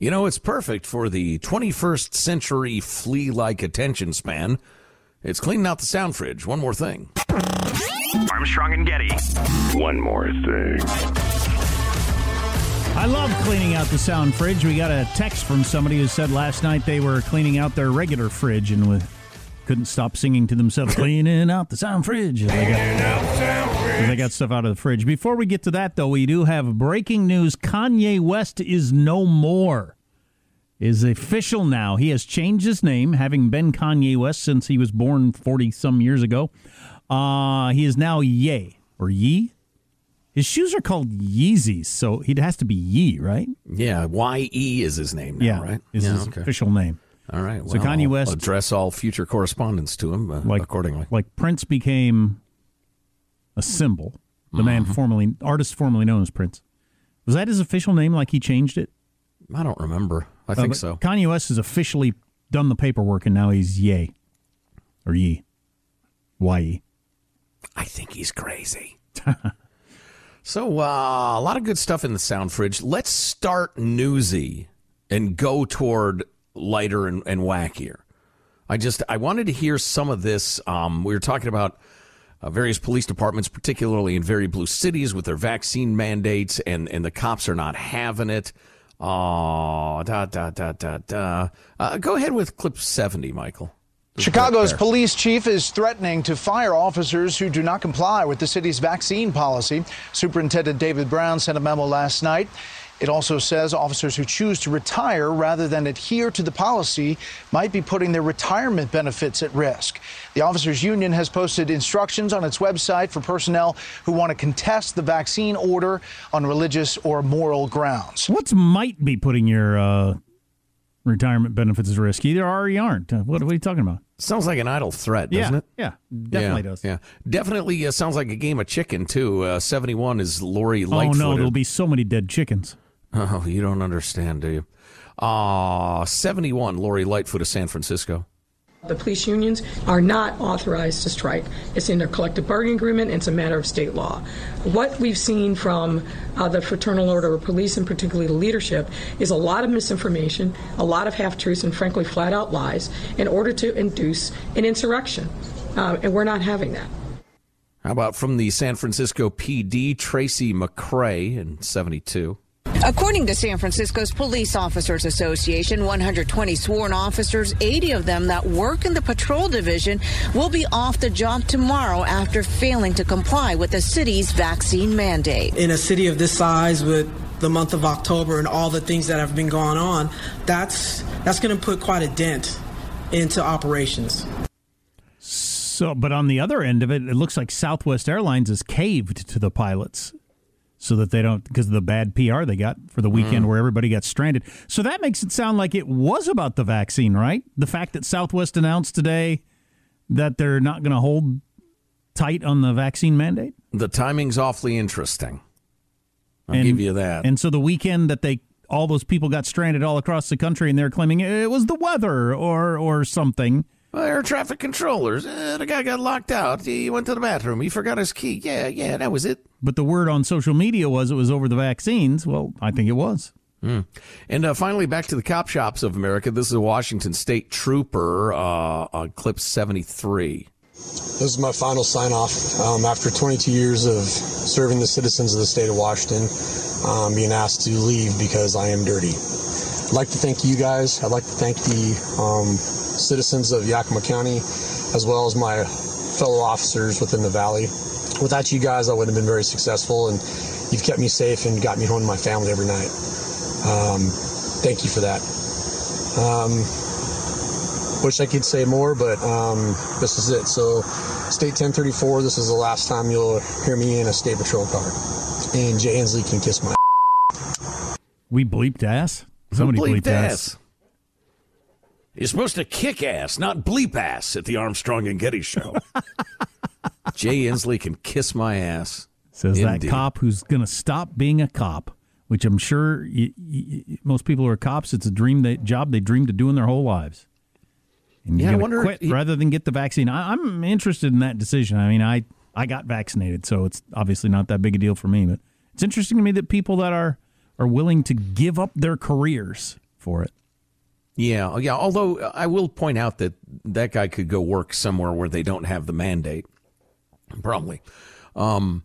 You know, it's perfect for the 21st century flea like attention span. It's cleaning out the sound fridge. One more thing. Armstrong and Getty. One more thing. I love cleaning out the sound fridge. We got a text from somebody who said last night they were cleaning out their regular fridge and with, couldn't stop singing to themselves, cleaning out the sound fridge. They got, they got stuff out of the fridge. Before we get to that, though, we do have breaking news. Kanye West is no more. Is official now. He has changed his name, having been Kanye West since he was born 40 some years ago. Uh, he is now Ye or Yee. His shoes are called Yeezys, so he has to be Yee, right? Yeah, Y E is his name now, yeah, right? Is yeah, his official name. All right. So well, Kanye I'll West- address all future correspondence to him uh, Like accordingly. Like Prince became a symbol. The man Mm-hmm. formerly, artist formerly known as Prince. Was that his official name? Like he changed it? I don't remember. I Uh, think so. Kanye West has officially done the paperwork, and now he's Ye or Ye, I think he's crazy. so uh, a lot of good stuff in the sound fridge. Let's start newsy and go toward lighter and, and wackier. I just I wanted to hear some of this. Um, we were talking about uh, various police departments, particularly in very blue cities, with their vaccine mandates, and and the cops are not having it. Oh, da da da da da. Uh, go ahead with clip seventy, Michael. Chicago's police chief is threatening to fire officers who do not comply with the city's vaccine policy. Superintendent David Brown sent a memo last night. It also says officers who choose to retire rather than adhere to the policy might be putting their retirement benefits at risk. The officers union has posted instructions on its website for personnel who want to contest the vaccine order on religious or moral grounds. What's might be putting your uh, retirement benefits at risk? Either are or you aren't. Uh, What, what are you talking about? Sounds like an idle threat, doesn't yeah, it? yeah, definitely yeah, does. Yeah, definitely uh, sounds like a game of chicken too. Uh, Seventy-one is Lori Lightfoot. Oh no, there'll be so many dead chickens. Oh, you don't understand, do you? Uh, 71, Lori Lightfoot of San Francisco. The police unions are not authorized to strike. It's in their collective bargaining agreement, and it's a matter of state law. What we've seen from uh, the Fraternal Order of Police, and particularly the leadership, is a lot of misinformation, a lot of half truths, and frankly, flat out lies in order to induce an insurrection. Uh, and we're not having that. How about from the San Francisco PD, Tracy McCray in 72? According to San Francisco's Police Officers Association, 120 sworn officers, 80 of them that work in the patrol division, will be off the job tomorrow after failing to comply with the city's vaccine mandate. In a city of this size with the month of October and all the things that have been going on, that's that's going to put quite a dent into operations. So, but on the other end of it, it looks like Southwest Airlines has caved to the pilots so that they don't because of the bad PR they got for the weekend mm. where everybody got stranded. So that makes it sound like it was about the vaccine, right? The fact that Southwest announced today that they're not going to hold tight on the vaccine mandate. The timing's awfully interesting. I'll and, give you that. And so the weekend that they all those people got stranded all across the country and they're claiming it was the weather or or something. Well, air traffic controllers. Uh, the guy got locked out. He went to the bathroom. He forgot his key. Yeah, yeah, that was it. But the word on social media was it was over the vaccines. Well, I think it was. Mm. And uh, finally, back to the cop shops of America. This is a Washington State trooper uh, on clip 73. This is my final sign off um, after 22 years of serving the citizens of the state of Washington, um, being asked to leave because I am dirty. I'd like to thank you guys. I'd like to thank the um, citizens of Yakima County, as well as my fellow officers within the valley. Without you guys, I wouldn't have been very successful, and you've kept me safe and got me home to my family every night. Um, thank you for that. Um, wish I could say more, but um, this is it. So, State 1034, this is the last time you'll hear me in a State Patrol car. And Jay Inslee can kiss my. We bleeped ass? Somebody bleeped, bleeped ass. ass. You're supposed to kick ass, not bleep ass at the Armstrong and Getty show. Jay Inslee can kiss my ass. Says Indeed. that cop who's going to stop being a cop, which I'm sure y- y- most people who are cops, it's a dream they, job they dream to do in their whole lives. And yeah, I wonder quit he, rather than get the vaccine. I, I'm interested in that decision. I mean, I I got vaccinated, so it's obviously not that big a deal for me. But it's interesting to me that people that are are willing to give up their careers for it. Yeah, oh, yeah. Although I will point out that that guy could go work somewhere where they don't have the mandate, probably. Um,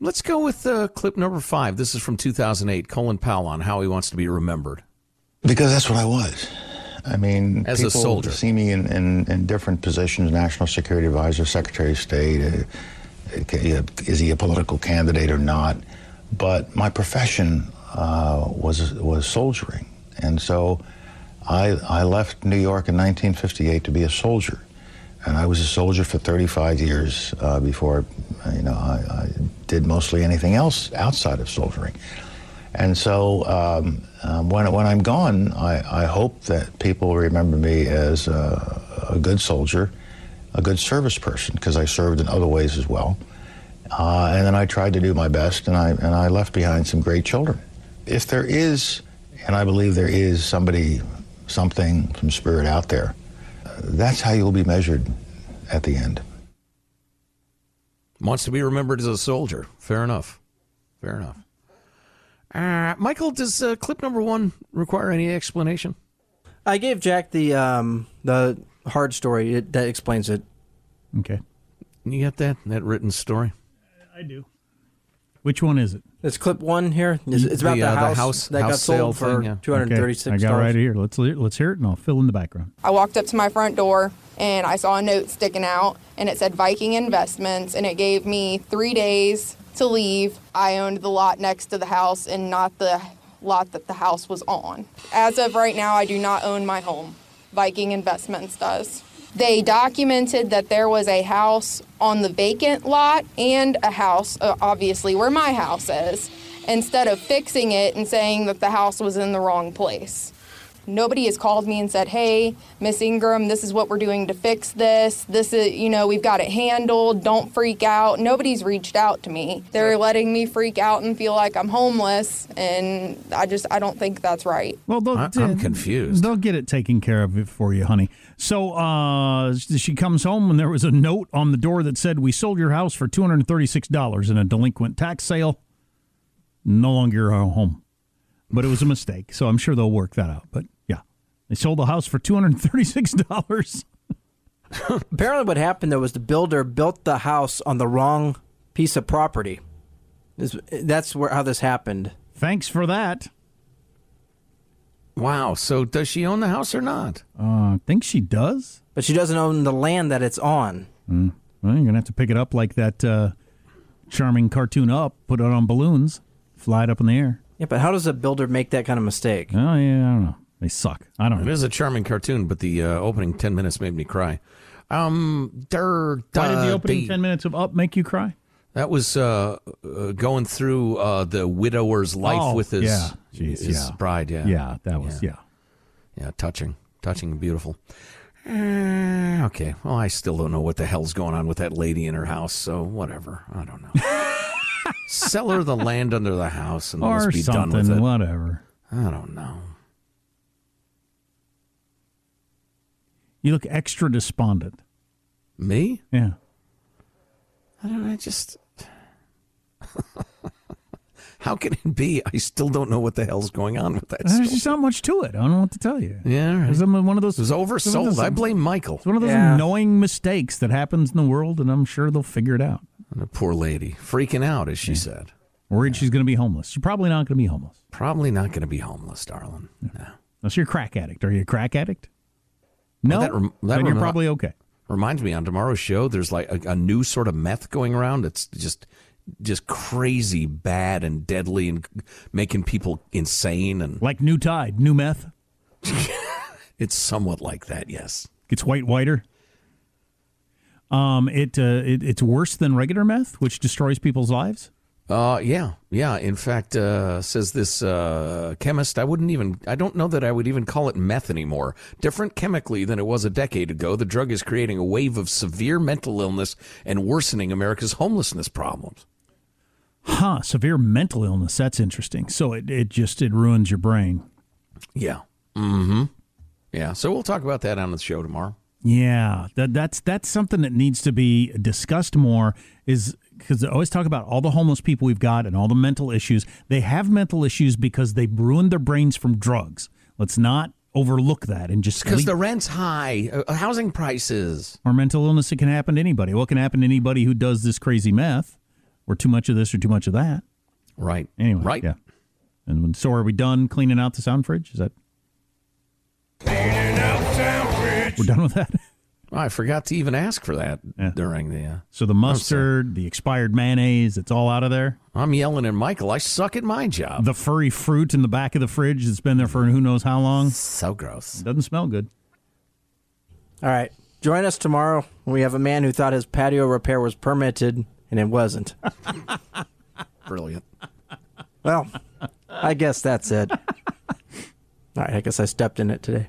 let's go with uh, clip number five. This is from 2008. Colin Powell on how he wants to be remembered. Because that's what I was. I mean, As a people soldier. see me in, in, in different positions: national security advisor, secretary of state. Uh, uh, is he a political candidate or not? But my profession uh, was was soldiering, and so I I left New York in 1958 to be a soldier, and I was a soldier for 35 years uh, before you know I, I did mostly anything else outside of soldiering. And so um, um, when, when I'm gone, I, I hope that people remember me as a, a good soldier, a good service person, because I served in other ways as well. Uh, and then I tried to do my best, and I, and I left behind some great children. If there is, and I believe there is somebody, something, some spirit out there, that's how you'll be measured at the end. Wants to be remembered as a soldier. Fair enough. Fair enough. Uh, Michael, does uh, clip number one require any explanation? I gave Jack the um, the hard story it, that explains it. Okay. You got that that written story? I do. Which one is it? It's clip one here. It's, it's about The, the, uh, the house, house- that got house sale sold for thing, yeah. two hundred thirty six Okay, I got dollars. right here. Let's let's hear it, and I'll fill in the background. I walked up to my front door and I saw a note sticking out and it said Viking Investments and it gave me three days to leave. I owned the lot next to the house and not the lot that the house was on. As of right now, I do not own my home. Viking Investments does. They documented that there was a house on the vacant lot and a house, uh, obviously, where my house is, instead of fixing it and saying that the house was in the wrong place. Nobody has called me and said, "Hey, Miss Ingram, this is what we're doing to fix this. This is, you know, we've got it handled. Don't freak out." Nobody's reached out to me. They're letting me freak out and feel like I'm homeless, and I just I don't think that's right. Well, they'll, I- I'm confused. They'll get it taken care of for you, honey. So uh, she comes home and there was a note on the door that said, "We sold your house for two hundred thirty six dollars in a delinquent tax sale. No longer your home." But it was a mistake, so I'm sure they'll work that out. But yeah, they sold the house for two hundred thirty six dollars. Apparently, what happened though was the builder built the house on the wrong piece of property. This- That's where how this happened. Thanks for that. Wow. So does she own the house or not? Uh, I think she does. But she doesn't own the land that it's on. Mm. Well, you're gonna have to pick it up like that uh, charming cartoon up, put it on balloons, fly it up in the air. Yeah, but how does a builder make that kind of mistake? Oh yeah, I don't know. They suck. I don't It know. is a charming cartoon, but the uh, opening 10 minutes made me cry. Um, der, Why did the opening the- ten minutes of Up make you cry? That was uh, uh, going through uh, the widower's life Oh, with his, yeah. Jeez, his yeah. bride. Yeah. Yeah, that was yeah. Yeah, touching. Touching and beautiful. Uh, okay. Well, I still don't know what the hell's going on with that lady in her house, so whatever. I don't know. Sell her the land under the house and let's or be done with it. whatever. I don't know. You look extra despondent. Me? Yeah. I don't know. I just. How can it be? I still don't know what the hell's going on with that. There's story. just not much to it. I don't know what to tell you. Yeah, right. It's one of those. It was oversold. I blame Michael. It's one of those Yeah. annoying mistakes that happens in the world, and I'm sure they'll figure it out. And the poor lady freaking out, as she said. Worried she's going to be homeless. She's probably not going to be homeless. Probably not going to be homeless, darling. No. Unless you're a crack addict. Are you a crack addict? No. Well, that rem- that then you're probably okay. Reminds me on tomorrow's show, there's like a, a new sort of meth going around. It's just just crazy, bad, and deadly, and making people insane. And Like new tide, new meth. it's somewhat like that. Yes. It's white whiter. Um, it, uh, it it's worse than regular meth, which destroys people's lives. Uh, yeah, yeah. In fact, uh, says this uh, chemist, I wouldn't even, I don't know that I would even call it meth anymore. Different chemically than it was a decade ago, the drug is creating a wave of severe mental illness and worsening America's homelessness problems. Huh, severe mental illness. That's interesting. So it, it just it ruins your brain. Yeah. Mm-hmm. Yeah. So we'll talk about that on the show tomorrow. Yeah, that that's that's something that needs to be discussed more. Is because they always talk about all the homeless people we've got and all the mental issues. They have mental issues because they ruined their brains from drugs. Let's not overlook that and just Because the rent's high, uh, housing prices. or mental illness. It can happen to anybody. What can happen to anybody who does this crazy meth, or too much of this or too much of that. Right. Anyway. Right. Yeah. And when, so are we done cleaning out the sound fridge? Is that we're done with that? I forgot to even ask for that during the. Uh, So the mustard, the expired mayonnaise, it's all out of there. I'm yelling at Michael. I suck at my job. The furry fruit in the back of the fridge that's been there for who knows how long. So gross. Doesn't smell good. All right. Join us tomorrow we have a man who thought his patio repair was permitted and it wasn't. Brilliant. Well, I guess that's it. All right. I guess I stepped in it today.